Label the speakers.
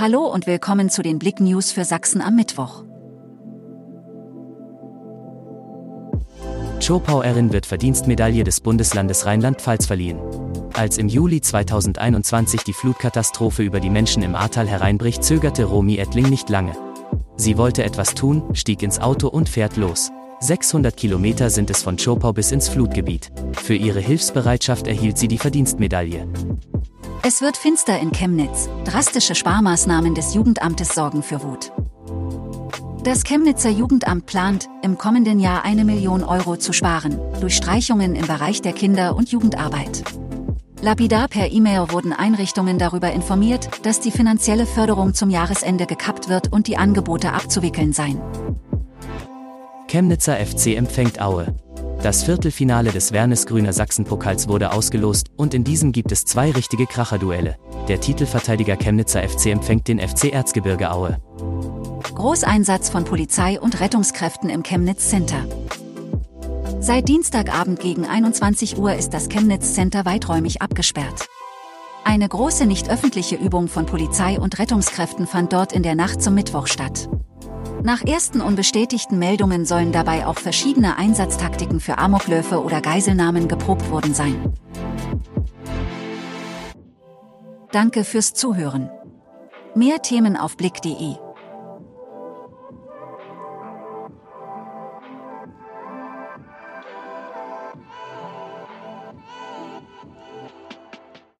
Speaker 1: Hallo und willkommen zu den Blick News für Sachsen am Mittwoch.
Speaker 2: Zschopauerin wird Verdienstmedaille des Bundeslandes Rheinland-Pfalz verliehen. Als im Juli 2021 die Flutkatastrophe über die Menschen im Ahrtal hereinbricht, zögerte Romy Ettling nicht lange. Sie wollte etwas tun, stieg ins Auto und fährt los. 600 Kilometer sind es von Zschopau bis ins Flutgebiet. Für ihre Hilfsbereitschaft erhielt sie die Verdienstmedaille.
Speaker 1: Es wird finster in Chemnitz. Drastische Sparmaßnahmen des Jugendamtes sorgen für Wut. Das Chemnitzer Jugendamt plant, im kommenden Jahr eine Million Euro zu sparen, durch Streichungen im Bereich der Kinder- und Jugendarbeit. Lapidar per E-Mail wurden Einrichtungen darüber informiert, dass die finanzielle Förderung zum Jahresende gekappt wird und die Angebote abzuwickeln seien.
Speaker 2: Chemnitzer FC empfängt Aue. Das Viertelfinale des Wernesgrüner Sachsenpokals wurde ausgelost und in diesem gibt es zwei richtige Kracherduelle. Der Titelverteidiger Chemnitzer FC empfängt den FC Erzgebirge Aue.
Speaker 1: Großeinsatz von Polizei und Rettungskräften im Chemnitz Center. Seit Dienstagabend gegen 21 Uhr ist das Chemnitz Center weiträumig abgesperrt. Eine große nicht öffentliche Übung von Polizei und Rettungskräften fand dort in der Nacht zum Mittwoch statt. Nach ersten unbestätigten Meldungen sollen dabei auch verschiedene Einsatztaktiken für Amokläufe oder Geiselnahmen geprobt worden sein. Danke fürs Zuhören. Mehr Themen auf blick.de